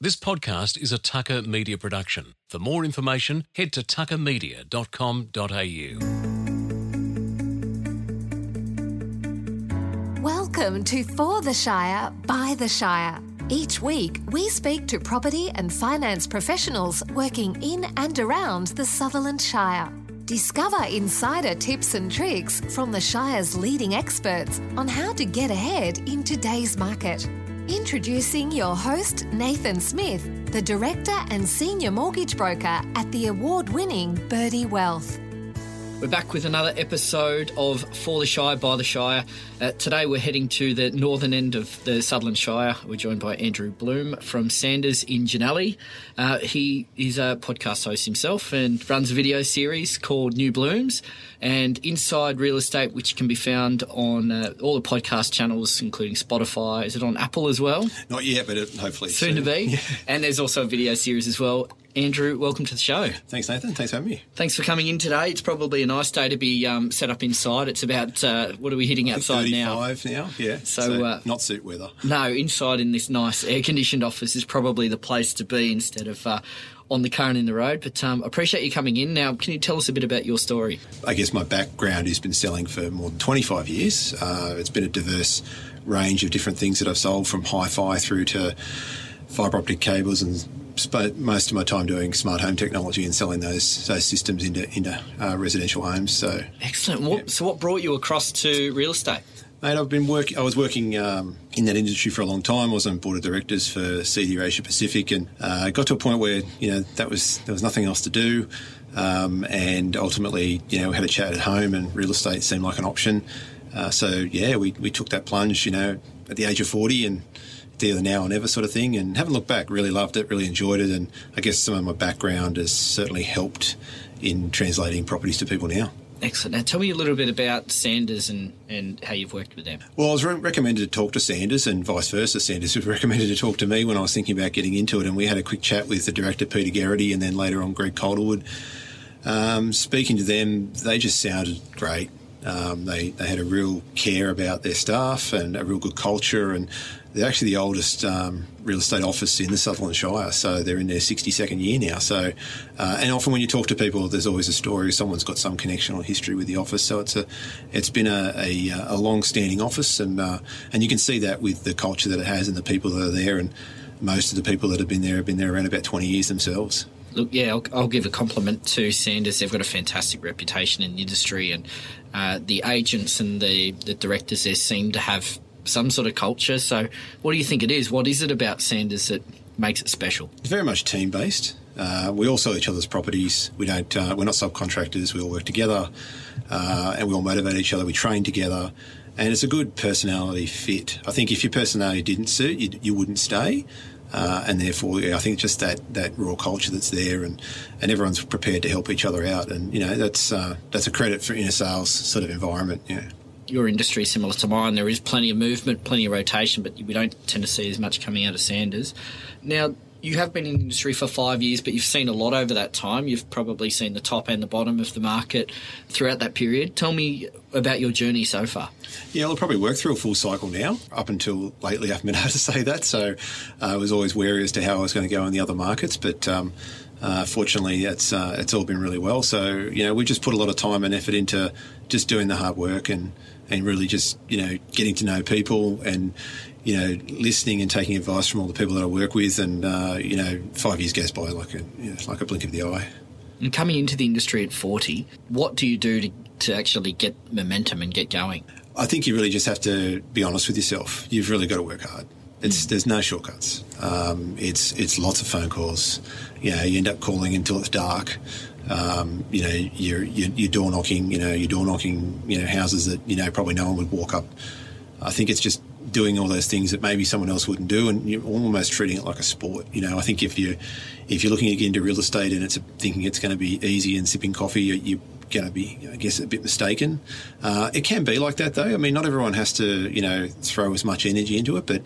This podcast is a Tucker Media production. For more information, head to tuckermedia.com.au. Welcome to For the Shire, by the Shire. Each week, we speak to property and finance professionals working in and around the Sutherland Shire. Discover insider tips and tricks from the Shire's leading experts on how to get ahead in today's market. Introducing your host, Nathan Smith, the Director and Senior Mortgage Broker at the award winning Birdie Wealth. We're back with another episode of For the Shire by the Shire. Uh, today we're heading to the northern end of the Sutherland Shire. We're joined by Andrew Bloom from Sanders in Jannali. Uh, he is a podcast host himself and runs a video series called New Blooms and Inside Real Estate, which can be found on uh, all the podcast channels, including Spotify. Is it on Apple as well? Not yet, but it, hopefully soon, soon, to be. Yeah. And there's also a video series as well. Andrew, welcome to the show. Thanks, Nathan. Thanks for having me. Thanks for coming in today. It's probably a nice day to be um, set up inside. It's about uh, what are we hitting outside now? Thirty-five now. Yeah. So, so uh, not suit weather. No, inside in this nice air-conditioned office is probably the place to be instead of. Uh, on the current in the road, but um, appreciate you coming in. Now, can you tell us a bit about your story? I guess my background has been selling for more than 25 years. Uh, it's been a diverse range of different things that I've sold, from hi-fi through to fibre optic cables and spent most of my time doing smart home technology and selling those those systems into into uh, residential homes. So excellent. What, yeah. So what brought you across to real estate? Mate, I've been working. I was working um, in that industry for a long time. I was on board of directors for CEDIA Asia Pacific, and uh, got to a point where you know that was there was nothing else to do, um, and ultimately you know we had a chat at home, and real estate seemed like an option. Uh, so yeah, we we took that plunge. You know, at the age of forty, and either now and never sort of thing. And haven't looked back. Really loved it. Really enjoyed it. And I guess some of my background has certainly helped in translating properties to people now. Excellent. Now, tell me a little bit about Sanders and, and how you've worked with them. Well, I was re- recommended to talk to Sanders and vice versa. Sanders was recommended to talk to me when I was thinking about getting into it. And we had a quick chat with the director, Peter Garrity, and then later on, Greg Calderwood. Um, speaking to them, they just sounded great. Um, they, they had a real care about their staff and a real good culture, and they're actually the oldest um, real estate office in the Sutherland Shire, so they're in their 62nd year now. So, uh, and often when you talk to people, there's always a story. Someone's got some connection or history with the office, so it's a, it's been a, a, a long-standing office, and uh, and you can see that with the culture that it has and the people that are there, and most of the people that have been there have been there around about 20 years themselves. Look, yeah, I'll, I'll, give a compliment to Sanders. They've got a fantastic reputation in the industry, and uh, the agents and the, the directors there seem to have some sort of culture. So, what do you think it is? What is it about Sanders that makes it special? It's very much team based. Uh, we all sell each other's properties. We don't. Uh, we're not subcontractors. We all work together, uh, and we all motivate each other. We train together, and it's a good personality fit. I think if your personality didn't suit, you, you wouldn't stay. Uh, and therefore, yeah, I think just that, that raw culture that's there, and, and everyone's prepared to help each other out, and you know that's uh, that's a credit for in a sales sort of environment. Yeah. Your industry similar to mine. There is plenty of movement, plenty of rotation, but we don't tend to see as much coming out of Sanders. Now, you have been in the industry for five years, but you've seen a lot over that time. You've probably seen the top and the bottom of the market throughout that period. Tell me about your journey so far. Yeah, I'll probably work through a full cycle now. Up until lately, I haven't been able to say that, so uh, I was always wary as to how I was going to go in the other markets. But um, uh, fortunately, it's uh, it's all been really well. So you know, we just put a lot of time and effort into just doing the hard work and and really just you know getting to know people and you know, listening and taking advice from all the people that I work with, and uh, you know, five years goes by like a you know, like a blink of the eye. And coming into the industry at forty, what do you do to to actually get momentum and get going? I think you really just have to be honest with yourself. You've really got to work hard. It's, mm. There's no shortcuts. Um, it's it's lots of phone calls. You know, you end up calling until it's dark. Um, you know, you're, you're, you're door knocking. You know, you're door knocking. You know, houses that you know probably no one would walk up. I think it's just doing all those things that maybe someone else wouldn't do, and you're almost treating it like a sport. You know, I think if you if you're looking into real estate and it's thinking it's going to be easy and sipping coffee, you, you're going to be, I guess, a bit mistaken. Uh, it can be like that, though. I mean, not everyone has to, you know, throw as much energy into it, but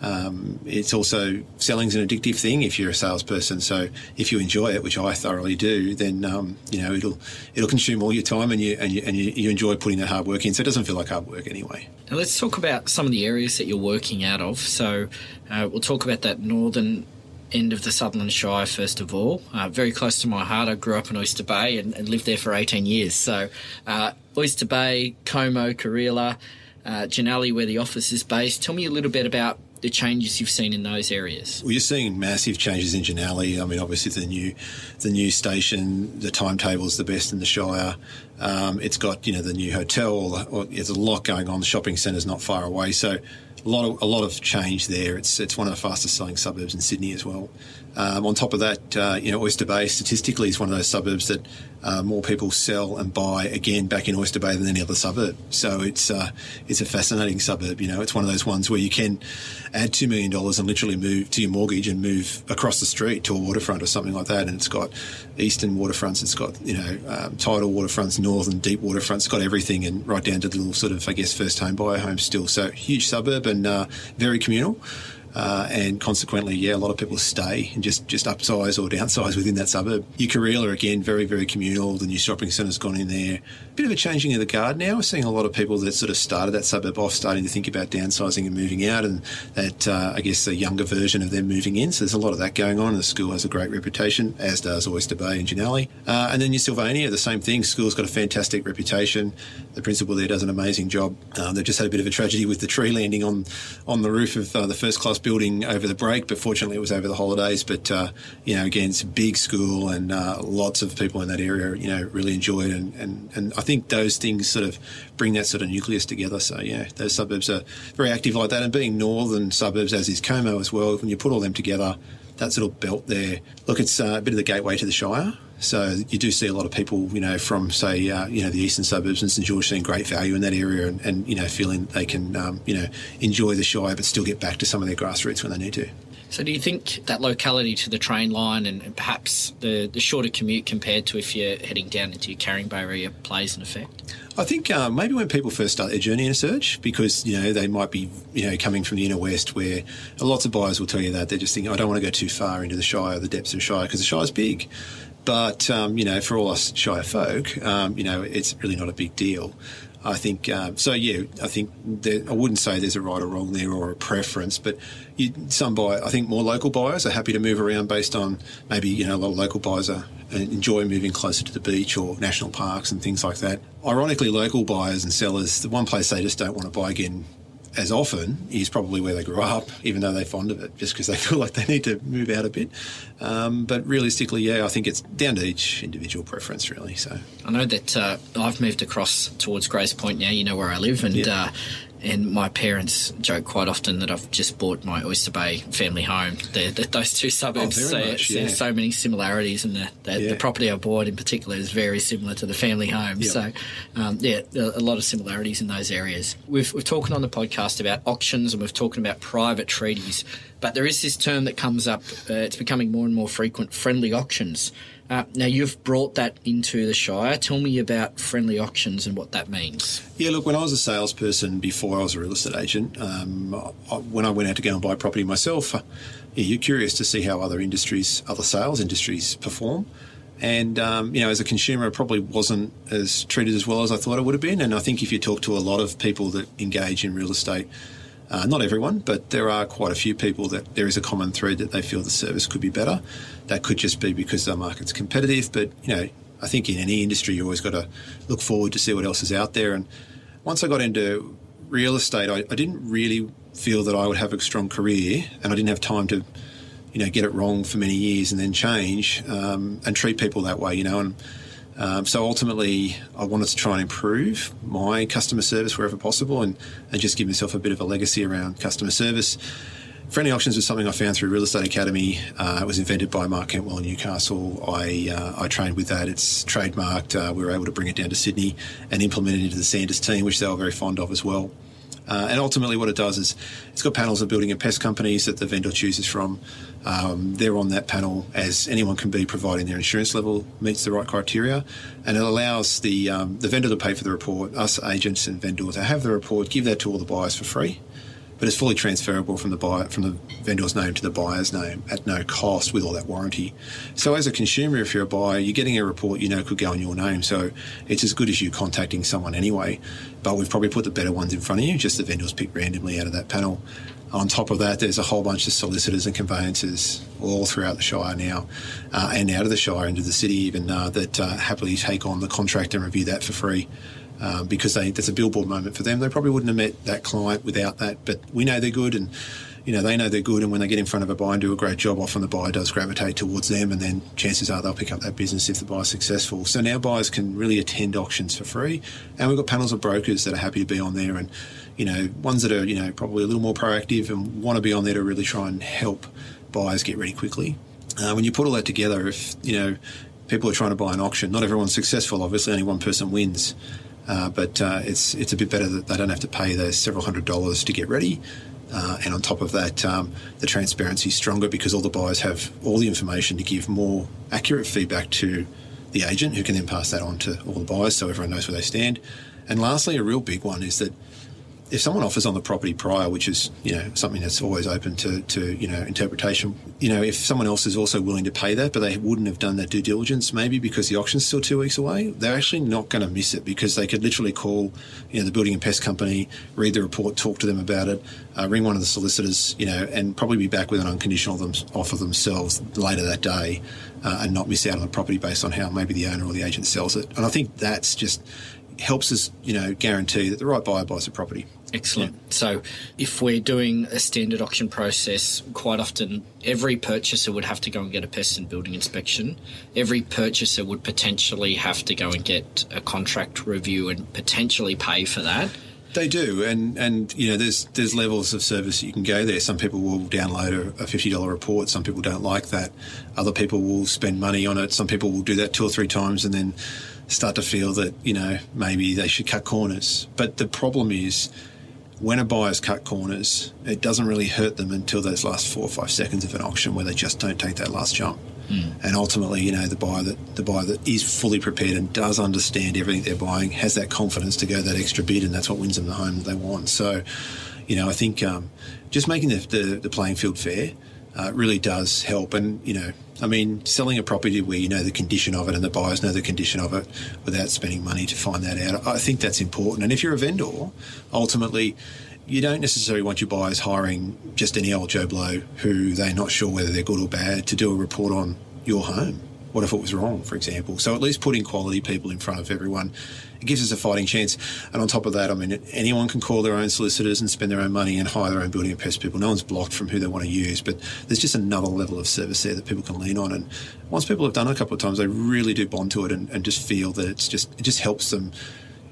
um, it's also selling's an addictive thing if you're a salesperson. So if you enjoy it, which I thoroughly do, then um, you know it'll it'll consume all your time and you and you and you, you, enjoy putting that hard work in. So it doesn't feel like hard work anyway. Now let's talk about some of the areas that you're working out of. So uh, we'll talk about that northern end of the Sutherland Shire, first of all. Uh, very close to my heart. I grew up in Oyster Bay and, and lived there for 18 years. So, uh, Oyster Bay, Como, Kareela, uh, where the office is based. Tell me a little bit about the changes you've seen in those areas? Well, you're seeing massive changes in Jannali. I mean, obviously the new the new station, the timetable is the best in the Shire. Um, it's got you know the new hotel. Or, there's a lot going on. The shopping centre's not far away, so a lot of a lot of change there. It's it's one of the fastest selling suburbs in Sydney as well. Um, on top of that, uh, you know, Oyster Bay statistically is one of those suburbs that uh, more people sell and buy again back in Oyster Bay than any other suburb. So it's uh, it's a fascinating suburb. You know, it's one of those ones where you can add two million dollars and literally move to your mortgage and move across the street to a waterfront or something like that. And it's got eastern waterfronts, it's got you know um, tidal waterfronts, northern deep waterfronts, it's got everything, and right down to the little sort of I guess first home buyer homes still. So huge suburb and uh, very communal. Uh, and consequently, yeah, a lot of people stay and just, just upsize or downsize within that suburb. Ukarela, again, very, very communal. The new shopping centre's gone in there. Bit of a changing of the guard now. We're seeing a lot of people that sort of started that suburb off starting to think about downsizing and moving out, and that, uh, I guess, a younger version of them moving in. So there's a lot of that going on. The school has a great reputation, as does Oyster Bay and Jannali. Uh, and then New Sylvania, the same thing. School's got a fantastic reputation. The principal there does an amazing job. Um, they've just had a bit of a tragedy with the tree landing on, on the roof of uh, the first class building over the break, but fortunately it was over the holidays. But uh, you know, again, it's a big school, and uh, lots of people in that area, you know, really enjoy it. And, and, and I think those things sort of bring that sort of nucleus together. So yeah, those suburbs are very active like that, and being northern suburbs, as is Como as well. When you put all them together, that sort of belt there. Look, it's uh, a bit of the gateway to the Shire. So you do see a lot of people, you know, from say, uh, you know, the eastern suburbs and St George seeing great value in that area, and, and you know, feeling they can, um, you know, enjoy the Shire but still get back to some of their grassroots when they need to. So, do you think that locality to the train line and, and perhaps the, the shorter commute compared to if you're heading down into your Caringbah area plays an effect? I think uh, maybe when people first start their journey in a search, because you know they might be you know coming from the inner west, where lots of buyers will tell you that they're just thinking, I don't want to go too far into the Shire, the depths of the Shire, because the Shire's big. But um, you know, for all us Shire folk, um, you know, it's really not a big deal. I think uh, so. Yeah, I think there, I wouldn't say there's a right or wrong there or a preference, but you, some buy. I think more local buyers are happy to move around based on maybe you know a lot of local buyers are enjoy moving closer to the beach or national parks and things like that. Ironically, local buyers and sellers, the one place they just don't want to buy again as often is probably where they grew up, even though they're fond of it, just because they feel like they need to move out a bit. Um, but realistically, yeah, I think it's down to each individual preference, really. So I know that uh, I've moved across towards Grays Point now. You know where I live, and yeah. uh, and my parents joke quite often that I've just bought my Oyster Bay family home. They're, they're those two suburbs oh, so, much, yeah. so many similarities, and the, the, yeah. the, property I bought in particular is very similar to the family home. Yep. So, um, yeah, a lot of similarities in those areas. We've we've talked on the podcast about auctions, and we've talked about private treaties, but there is this term that comes up. Uh, it's becoming more and more frequent: friendly auctions. Uh, now, you've brought that into the Shire. Tell me about friendly auctions and what that means. Yeah, look, when I was a salesperson before I was a real estate agent, um, I, when I went out to go and buy property myself, uh, yeah, you're curious to see how other industries, other sales industries perform. And, um, you know, as a consumer, I probably wasn't as treated as well as I thought I would have been. And I think if you talk to a lot of people that engage in real estate, uh, not everyone, but there are quite a few people that there is a common thread that they feel the service could be better. That could just be because the market's competitive, but you know, I think in any industry you always got to look forward to see what else is out there. And once I got into real estate, I, I didn't really feel that I would have a strong career, and I didn't have time to, you know, get it wrong for many years and then change um, and treat people that way, you know. And um, so ultimately, I wanted to try and improve my customer service wherever possible and, and just give myself a bit of a legacy around customer service. Friendly auctions was something I found through Real Estate Academy. Uh, it was invented by Mark Cantwell in Newcastle. I uh, I trained with that. It's trademarked. Uh, we were able to bring it down to Sydney and implement it into the Sanders team, which they were very fond of as well. Uh, and ultimately, what it does is it's got panels of building and pest companies that the vendor chooses from. Um, they're on that panel as anyone can be, providing their insurance level meets the right criteria, and it allows the um, the vendor to pay for the report, us agents and vendors to have the report, give that to all the buyers for free but it's fully transferable from the buyer from the vendor's name to the buyer's name at no cost with all that warranty. So as a consumer, if you're a buyer, you're getting a report you know could go in your name. So it's as good as you contacting someone anyway. But we've probably put the better ones in front of you, just the vendors picked randomly out of that panel. On top of that, there's a whole bunch of solicitors and conveyancers all throughout the Shire now, uh, and out of the Shire into the city even uh, that uh, happily take on the contract and review that for free. Um, because they, that's a billboard moment for them. They probably wouldn't have met that client without that, but we know they're good, and you know they know they're good. And when they get in front of a buyer and do a great job, often the buyer does gravitate towards them, and then chances are they'll pick up that business if the buyer's successful. So now buyers can really attend auctions for free, and we've got panels of brokers that are happy to be on there, and you know ones that are you know probably a little more proactive and want to be on there to really try and help buyers get ready quickly. Uh, when you put all that together, if you know people are trying to buy an auction, not everyone's successful. Obviously, only one person wins. Uh, but uh, it's it's a bit better that they don't have to pay those several hundred dollars to get ready. Uh, and on top of that, um, the transparency is stronger because all the buyers have all the information to give more accurate feedback to the agent, who can then pass that on to all the buyers, so everyone knows where they stand. And lastly, a real big one is that if someone offers on the property prior, which is you know something that's always open to, to you know interpretation, you know if someone else is also willing to pay that, but they wouldn't have done that due diligence, maybe because the auction's still two weeks away, they're actually not going to miss it because they could literally call you know the building and pest company, read the report, talk to them about it, uh, ring one of the solicitors, you know, and probably be back with an unconditional them, offer themselves later that day, uh, and not miss out on the property based on how maybe the owner or the agent sells it. And I think that's just helps us, you know, guarantee that the right buyer buys the property. Excellent. Yeah. So, if we're doing a standard auction process, quite often every purchaser would have to go and get a pest and building inspection. Every purchaser would potentially have to go and get a contract review and potentially pay for that. They do, and and you know, there's there's levels of service you can go there. Some people will download a, a fifty dollar report. Some people don't like that. Other people will spend money on it. Some people will do that two or three times and then start to feel that you know maybe they should cut corners. But the problem is when a buyer's cut corners, it doesn't really hurt them until those last four or five seconds of an auction where they just don't take that last jump. Mm. And ultimately, you know, the buyer that the buyer that is fully prepared and does understand everything they're buying has that confidence to go that extra bit, and that's what wins them the home they want. So, you know, I think um, just making the, the, the playing field fair uh, really does help. And, you know, I mean, selling a property where you know the condition of it and the buyers know the condition of it without spending money to find that out, I think that's important. And if you're a vendor, ultimately, you don't necessarily want your buyers hiring just any old Joe Blow who they're not sure whether they're good or bad to do a report on your home. What if it was wrong, for example? So at least putting quality people in front of everyone it gives us a fighting chance. And on top of that, I mean, anyone can call their own solicitors and spend their own money and hire their own building and pest people. No one's blocked from who they want to use, but there's just another level of service there that people can lean on. And once people have done it a couple of times, they really do bond to it and, and just feel that it's just it just helps them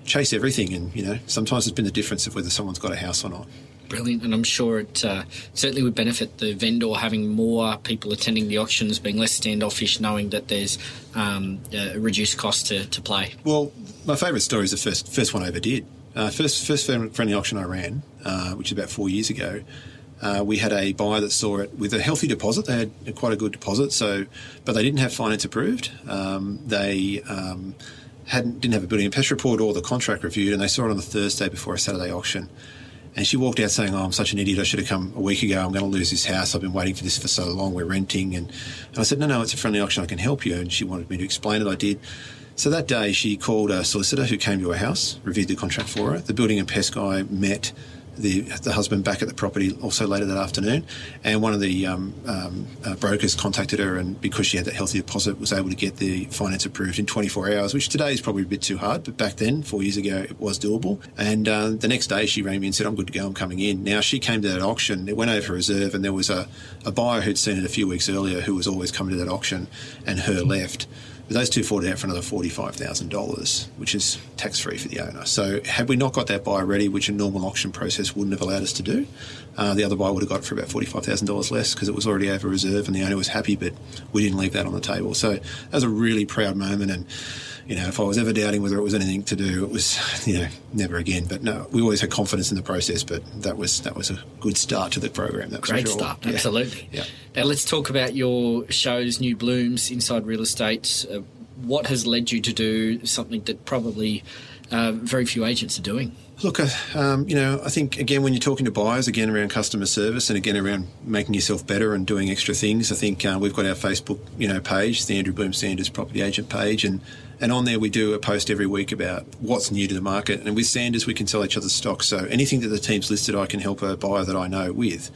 chase everything. And you know, sometimes it's been the difference of whether someone's got a house or not. Brilliant, and I'm sure it uh, certainly would benefit the vendor having more people attending the auctions, being less standoffish, knowing that there's um, a reduced cost to, to play. Well, my favourite story is the first first one I ever did. Uh, first first friendly auction I ran, uh, which is about four years ago. Uh, we had a buyer that saw it with a healthy deposit. They had quite a good deposit, so but they didn't have finance approved. Um, they um, hadn't didn't have a building and pest report or the contract reviewed, and they saw it on the Thursday before a Saturday auction. And she walked out saying, Oh, I'm such an idiot. I should have come a week ago. I'm going to lose this house. I've been waiting for this for so long. We're renting. And, and I said, No, no, it's a friendly auction. I can help you. And she wanted me to explain it. I did. So that day, she called a solicitor who came to her house, reviewed the contract for her. The building and pest guy met the, the husband back at the property also later that afternoon. And one of the um, um, uh, brokers contacted her, and because she had that healthy deposit, was able to get the finance approved in 24 hours, which today is probably a bit too hard, but back then, four years ago, it was doable. And uh, the next day, she rang me and said, I'm good to go, I'm coming in. Now, she came to that auction, it went over reserve, and there was a, a buyer who'd seen it a few weeks earlier who was always coming to that auction, and her left those two fought out for another $45,000, which is tax free for the owner. So, had we not got that buyer ready, which a normal auction process wouldn't have allowed us to do, uh, the other buyer would have got it for about $45,000 less because it was already over reserve and the owner was happy, but we didn't leave that on the table. So, that was a really proud moment. And, you know, if I was ever doubting whether it was anything to do, it was, you know, never again. But no, we always had confidence in the process, but that was that was a good start to the program. That was Great sure. start, yeah. absolutely. Yeah. Now let's talk about your shows, New Blooms, Inside Real Estate. Uh, what has led you to do something that probably uh, very few agents are doing? Look, uh, um, you know, I think again when you're talking to buyers, again around customer service, and again around making yourself better and doing extra things. I think uh, we've got our Facebook, you know, page, the Andrew Bloom Sanders Property Agent page, and and on there we do a post every week about what's new to the market. And with Sanders, we can sell each other's stock. So anything that the team's listed, I can help a buyer that I know with.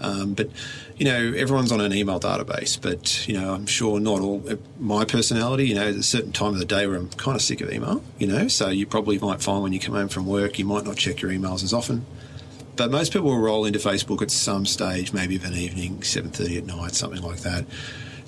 Um, but you know, everyone's on an email database, but you know, I'm sure not all my personality. You know, there's a certain time of the day where I'm kind of sick of email. You know, so you probably might find when you come home from work, you might not check your emails as often. But most people will roll into Facebook at some stage, maybe of an evening, 7:30 at night, something like that.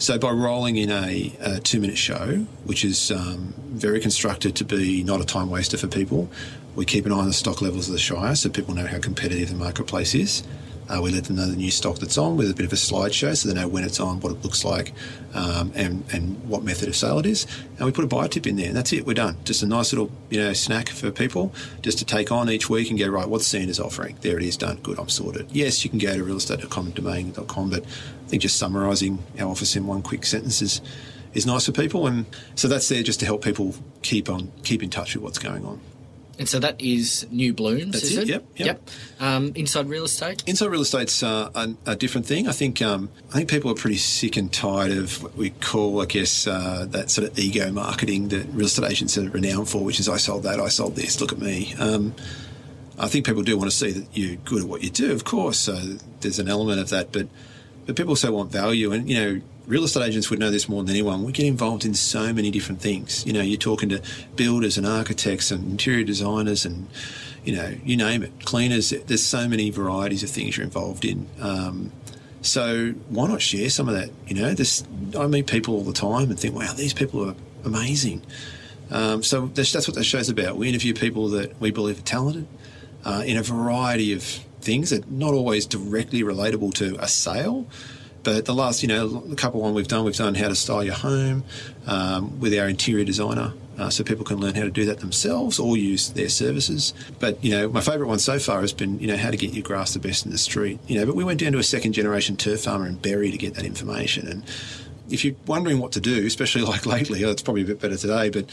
So by rolling in a, a two-minute show, which is um, very constructed to be not a time waster for people, we keep an eye on the stock levels of the Shire so people know how competitive the marketplace is. Uh, we let them know the new stock that's on with a bit of a slideshow so they know when it's on, what it looks like, um, and, and what method of sale it is. And we put a buy tip in there, and that's it. We're done. Just a nice little you know snack for people just to take on each week and go, right, what's Sanders offering? There it is, done. Good, I'm sorted. Yes, you can go to realestate.com but I think just summarising our office in one quick sentence is, is nice for people. And so that's there just to help people keep on keep in touch with what's going on. And so that is New Blooms, That's is it, it? yep, yep. Um, inside real estate? Inside real estate's uh, a, a different thing. I think um, I think people are pretty sick and tired of what we call, I guess, uh, that sort of ego marketing that real estate agents are renowned for, which is I sold that, I sold this, look at me. Um, I think people do want to see that you're good at what you do, of course. So there's an element of that, but but people also want value, and you know, real estate agents would know this more than anyone. We get involved in so many different things. You know, you're talking to builders and architects and interior designers and, you know, you name it, cleaners. There's so many varieties of things you're involved in. Um, so why not share some of that? You know, this I meet people all the time and think, wow, these people are amazing. Um, so that's, that's what that show's about. We interview people that we believe are talented uh, in a variety of things that not always directly relatable to a sale but the last, you know, the couple one we've done, we've done how to style your home um, with our interior designer. Uh, so people can learn how to do that themselves or use their services. But you know, my favourite one so far has been you know how to get your grass the best in the street. You know, but we went down to a second generation turf farmer in Berry to get that information. And if you're wondering what to do, especially like lately, oh, it's probably a bit better today, but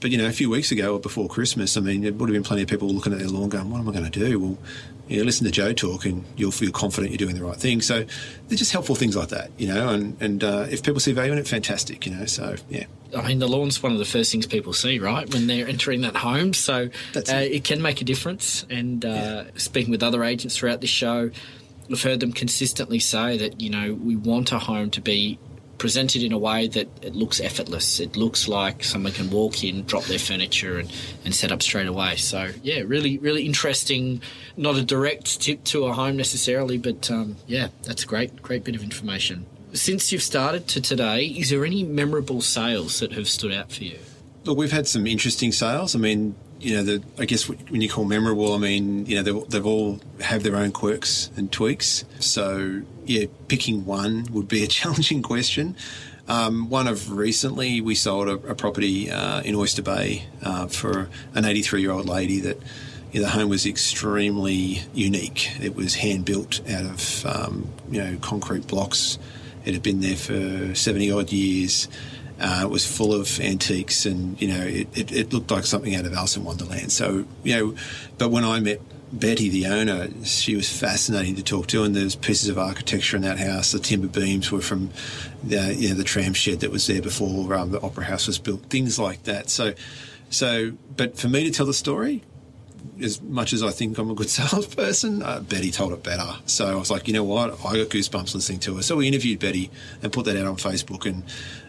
but you know, a few weeks ago or before Christmas, I mean, there would have been plenty of people looking at their lawn going, "What am I going to do?" Well, you know, listen to Joe talk, and you'll feel confident you're doing the right thing. So they're just helpful things like that, you know. And and uh, if people see value in it, fantastic, you know. So yeah. I mean, the lawn's one of the first things people see, right, when they're entering that home. So uh, it. can make a difference. And uh, yeah. speaking with other agents throughout the show, I've heard them consistently say that you know we want a home to be presented in a way that it looks effortless. It looks like someone can walk in, drop their furniture, and, and set up straight away. So, yeah, really, really interesting. Not a direct tip to a home necessarily, but um, yeah, that's a great, great bit of information. Since you've started to today, is there any memorable sales that have stood out for you? Look, we've had some interesting sales. I mean, you know, the, I guess when you call memorable, I mean, you know, they've, they've, all have their own quirks and tweaks. So, yeah, picking one would be a challenging question. Um, one of recently, we sold a, a property uh, in Oyster Bay uh, for an 83 year old lady that you know, the home was extremely unique. It was hand built out of, um, you know, concrete blocks. It had been there for 70 odd years. Uh, it was full of antiques, and you know, it, it, it, looked like something out of Alice in Wonderland. So, you know, but when I met Betty, the owner, she was fascinating to talk to, and there's pieces of architecture in that house. The timber beams were from the you know the tram shed that was there before um, the opera house was built. Things like that. So, so, but for me to tell the story, as much as I think I'm a good salesperson, uh, Betty told it better. So I was like, you know what? I got goosebumps listening to her. So we interviewed Betty and put that out on Facebook, and,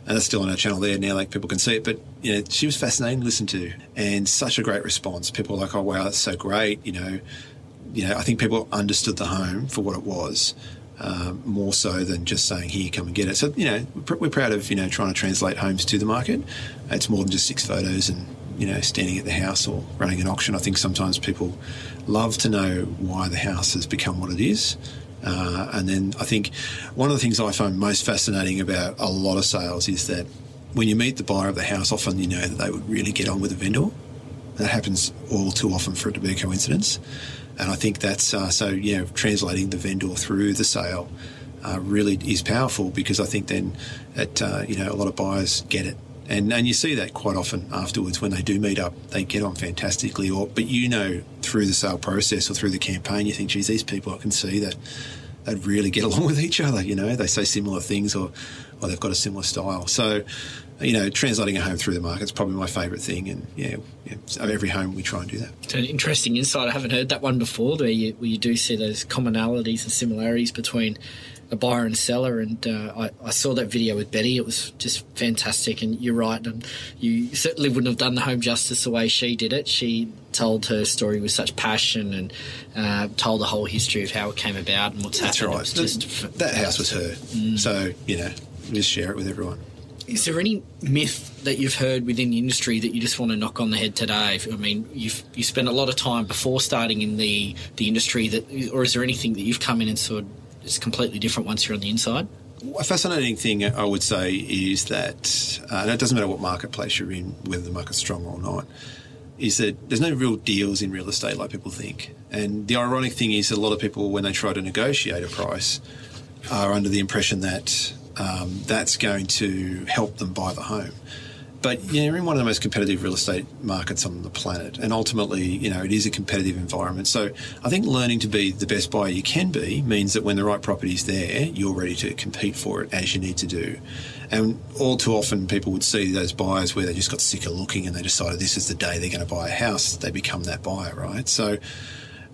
and that's still on our channel there now. Like people can see it. But you know, she was fascinating to listen to, and such a great response. People were like, oh wow, that's so great. You know, you know, I think people understood the home for what it was. Um, more so than just saying here come and get it so you know we're proud of you know trying to translate homes to the market it's more than just six photos and you know, standing at the house or running an auction. I think sometimes people love to know why the house has become what it is. Uh, and then I think one of the things I find most fascinating about a lot of sales is that when you meet the buyer of the house, often you know that they would really get on with the vendor. That happens all too often for it to be a coincidence. And I think that's uh, so, you know, translating the vendor through the sale uh, really is powerful because I think then that, uh, you know, a lot of buyers get it And, and you see that quite often afterwards when they do meet up, they get on fantastically. Or but you know through the sale process or through the campaign, you think, geez, these people I can see that they'd really get along with each other. You know, they say similar things or or they've got a similar style. So you know, translating a home through the market is probably my favourite thing. And yeah, yeah, every home we try and do that. It's an interesting insight. I haven't heard that one before, where you, where you do see those commonalities and similarities between a buyer and seller. And uh, I, I, saw that video with Betty. It was just fantastic. And you're right. And you certainly wouldn't have done the home justice the way she did it. She told her story with such passion and uh, told the whole history of how it came about and what's That's happened. Right. Just, that house was her. Mm. So, you know, just share it with everyone. Is there any myth that you've heard within the industry that you just want to knock on the head today? I mean, you've you spent a lot of time before starting in the the industry that, or is there anything that you've come in and sort of is completely different once you're on the inside? A fascinating thing I would say is that, uh, and it doesn't matter what marketplace you're in, whether the market's strong or not, is that there's no real deals in real estate like people think. And the ironic thing is, a lot of people, when they try to negotiate a price, are under the impression that um, that's going to help them buy the home. But you're in one of the most competitive real estate markets on the planet, and ultimately, you know, it is a competitive environment. So I think learning to be the best buyer you can be means that when the right property is there, you're ready to compete for it as you need to do. And all too often, people would see those buyers where they just got sick of looking and they decided this is the day they're going to buy a house. They become that buyer, right? So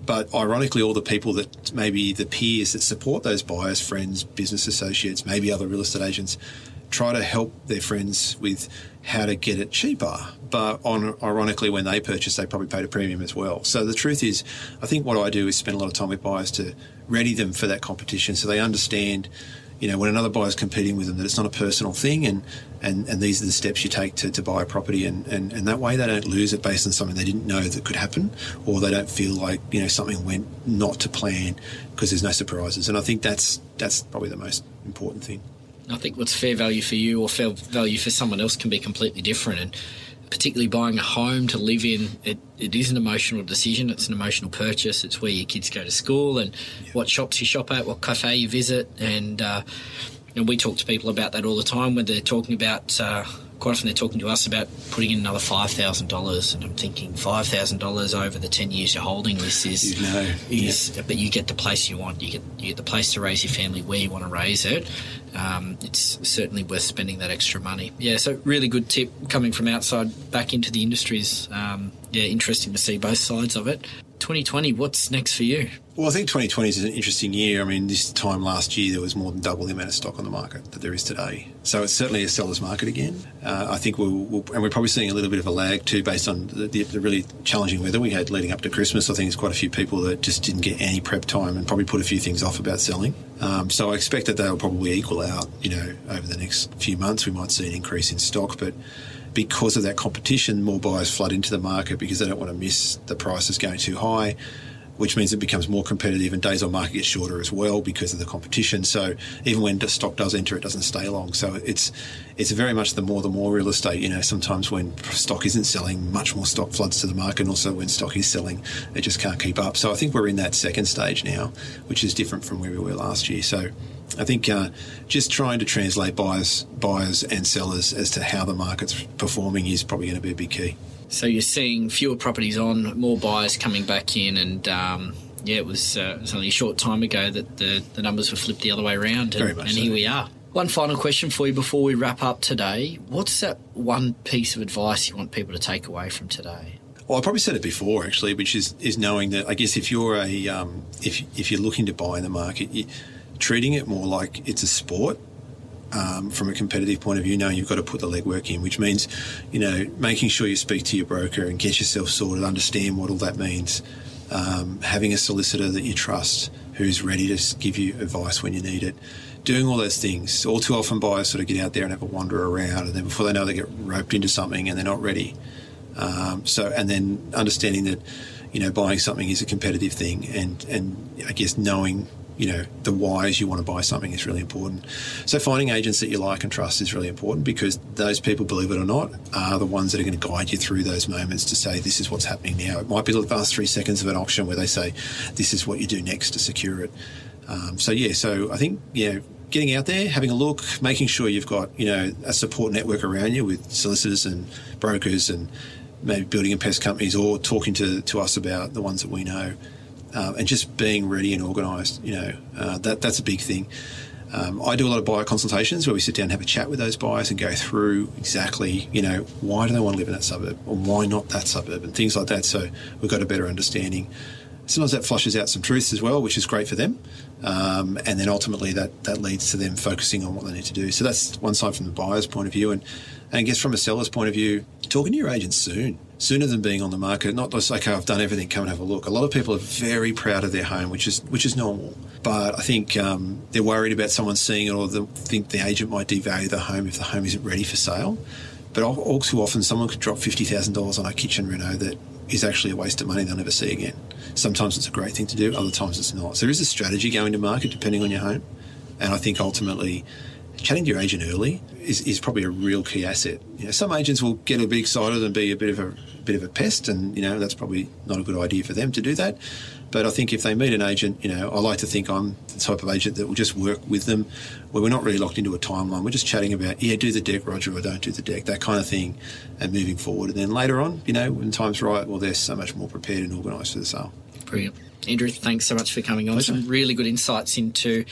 but ironically, all the people that maybe the peers that support those buyers, friends, business associates, maybe other real estate agents, try to help their friends with how to get it cheaper. But on, ironically, when they purchase, they probably paid a premium as well. So the truth is, I think what I do is spend a lot of time with buyers to ready them for that competition so they understand you know, when another buyer's competing with them, that it's not a personal thing, and and, and these are the steps you take to, to buy a property, and, and, and that way they don't lose it based on something they didn't know that could happen, or they don't feel like you know something went not to plan because there's no surprises, and I think that's that's probably the most important thing. I think what's fair value for you or fair value for someone else can be completely different, and particularly buying a home to live in, it, it is an emotional decision. It's an emotional purchase. It's where your kids go to school and yeah. what shops you shop at, what cafe you visit, and uh, and we talk to people about that all the time when they're talking about. Uh, quite often they're talking to us about putting in another five thousand dollars, and I'm thinking five thousand dollars over the ten years you're holding this is, you know, is, yeah. but you get the place you want. You get you get the place to raise your family where you want to raise it, um, it's certainly worth spending that extra money. Yeah, so really good tip coming from outside back into the industries. Um, yeah, interesting to see both sides of it. 2020, what's next for you? Well, I think 2020 is an interesting year. I mean, this time last year, there was more than double the amount of stock on the market that there is today. So it's certainly a seller's market again. Uh, I think we'll, we'll, and we're probably seeing a little bit of a lag too, based on the, the, the, really challenging weather we had leading up to Christmas. I think there's quite a few people that just didn't get any prep time and probably put a few things off about selling. Um, so I expect that they'll probably equal out, you know, over the next few months. We might see an increase in stock, but because of that competition, more buyers flood into the market because they don't want to miss the prices going too high, which means it becomes more competitive and days on market get shorter as well because of the competition. So even when the stock does enter, it doesn't stay long. So it's it's very much the more the more real estate. You know, sometimes when stock isn't selling, much more stock floods to the market, and also when stock is selling, it just can't keep up. So I think we're in that second stage now, which is different from where we were last year. So I think uh, just trying to translate buyers, buyers and sellers as to how the market's performing is probably going to be a big key. So you're seeing fewer properties on, more buyers coming back in, and um, yeah, it was, uh, it was, only a short time ago that the, the numbers were flipped the other way around, and, and so. here we are. One final question for you before we wrap up today. What's that one piece of advice you want people to take away from today? Well, I probably said it before, actually, which is is knowing that I guess if you're a um, if if you're looking to buy in the market, you, treating it more like it's a sport um, from a competitive point of view, knowing you've got to put the legwork in, which means, you know, making sure you speak to your broker and get yourself sorted, understand what all that means, um, having a solicitor that you trust who's ready to give you advice when you need it, doing all those things. All too often, buyers sort of get out there and have a wander around, and then before they know, they get roped into something and they're not ready. Um, so, and then understanding that, you know, buying something is a competitive thing, and and I guess knowing you know the whys you want to buy something is really important. So finding agents that you like and trust is really important because those people, believe it or not, are the ones that are going to guide you through those moments to say this is what's happening now. It might be the last three seconds of an auction where they say this is what you do next to secure it. Um, so yeah, so I think yeah, getting out there, having a look, making sure you've got you know a support network around you with solicitors and brokers and maybe building and pest companies or talking to, to us about the ones that we know um, and just being ready and organised. You know, uh, that that's a big thing. Um, I do a lot of buyer consultations where we sit down and have a chat with those buyers and go through exactly, you know, why do they want to live in that suburb or why not that suburb and things like that. So we've got a better understanding. Sometimes that flushes out some truths as well, which is great for them. Um, and then ultimately that, that leads to them focusing on what they need to do. So that's one side from the buyer's point of view. And, and I guess from a seller's point of view, talking to your agent soon sooner than being on the market. Not just okay, I've done everything, come and have a look. A lot of people are very proud of their home, which is which is normal. But I think um, they're worried about someone seeing it, or think the agent might devalue the home if the home isn't ready for sale. But all too often, someone could drop fifty thousand dollars on a kitchen reno that is actually a waste of money they'll never see again. Sometimes it's a great thing to do, other times it's not. So there is a strategy going to market depending on your home, and I think ultimately chatting to your agent early is, is probably a real key asset. You know, some agents will get a bit excited and be a bit of a bit of a pest, and you know that's probably not a good idea for them to do that. But I think if they meet an agent, you know, I like to think I'm the type of agent that will just work with them, where we're not really locked into a timeline. We're just chatting about, yeah, do the deck, Roger, or don't do the deck, that kind of thing, and moving forward. And then later on, you know, when time's right, well, they're so much more prepared and organised for the sale. Brilliant. Andrew, thanks so much for coming on. Pleasure. Some really good insights into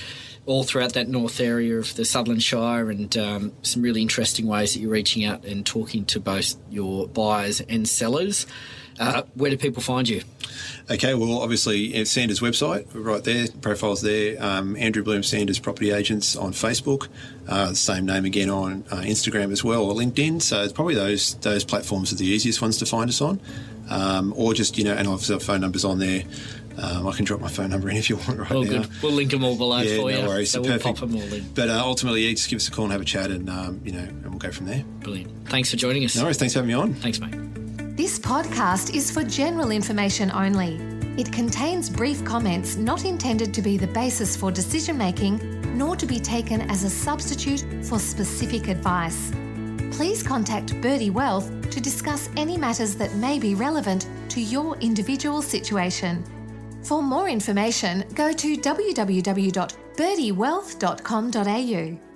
all throughout that north area of the Sutherland Shire and um, some really interesting ways that you're reaching out and talking to both your buyers and sellers. Uh, where do people find you? Okay, well, obviously, Sanders website, right there, profiles there. Um, Andrew Bloom Sanders Property Agents on Facebook, uh, same name again on uh, Instagram as well, or LinkedIn. So it's probably those those platforms are the easiest ones to find us on, um, or just you know, and obviously our phone numbers on there. Um, I can drop my phone number in if you want right all now. good. We'll link them all below Yeah, for no you. worries. So we'll Perfect. pop them all in. But uh, ultimately, yeah, just give us a call and have a chat, and um, you know, and we'll go from there. Brilliant. Thanks for joining us. No worries. Thanks for having me on. Thanks, mate. This podcast is for general information only. It contains brief comments not intended to be the basis for decision making, nor to be taken as a substitute for specific advice. Please contact Birdie Wealth to discuss any matters that may be relevant to your individual situation. For more information, go to www.birdiewealth.com.au.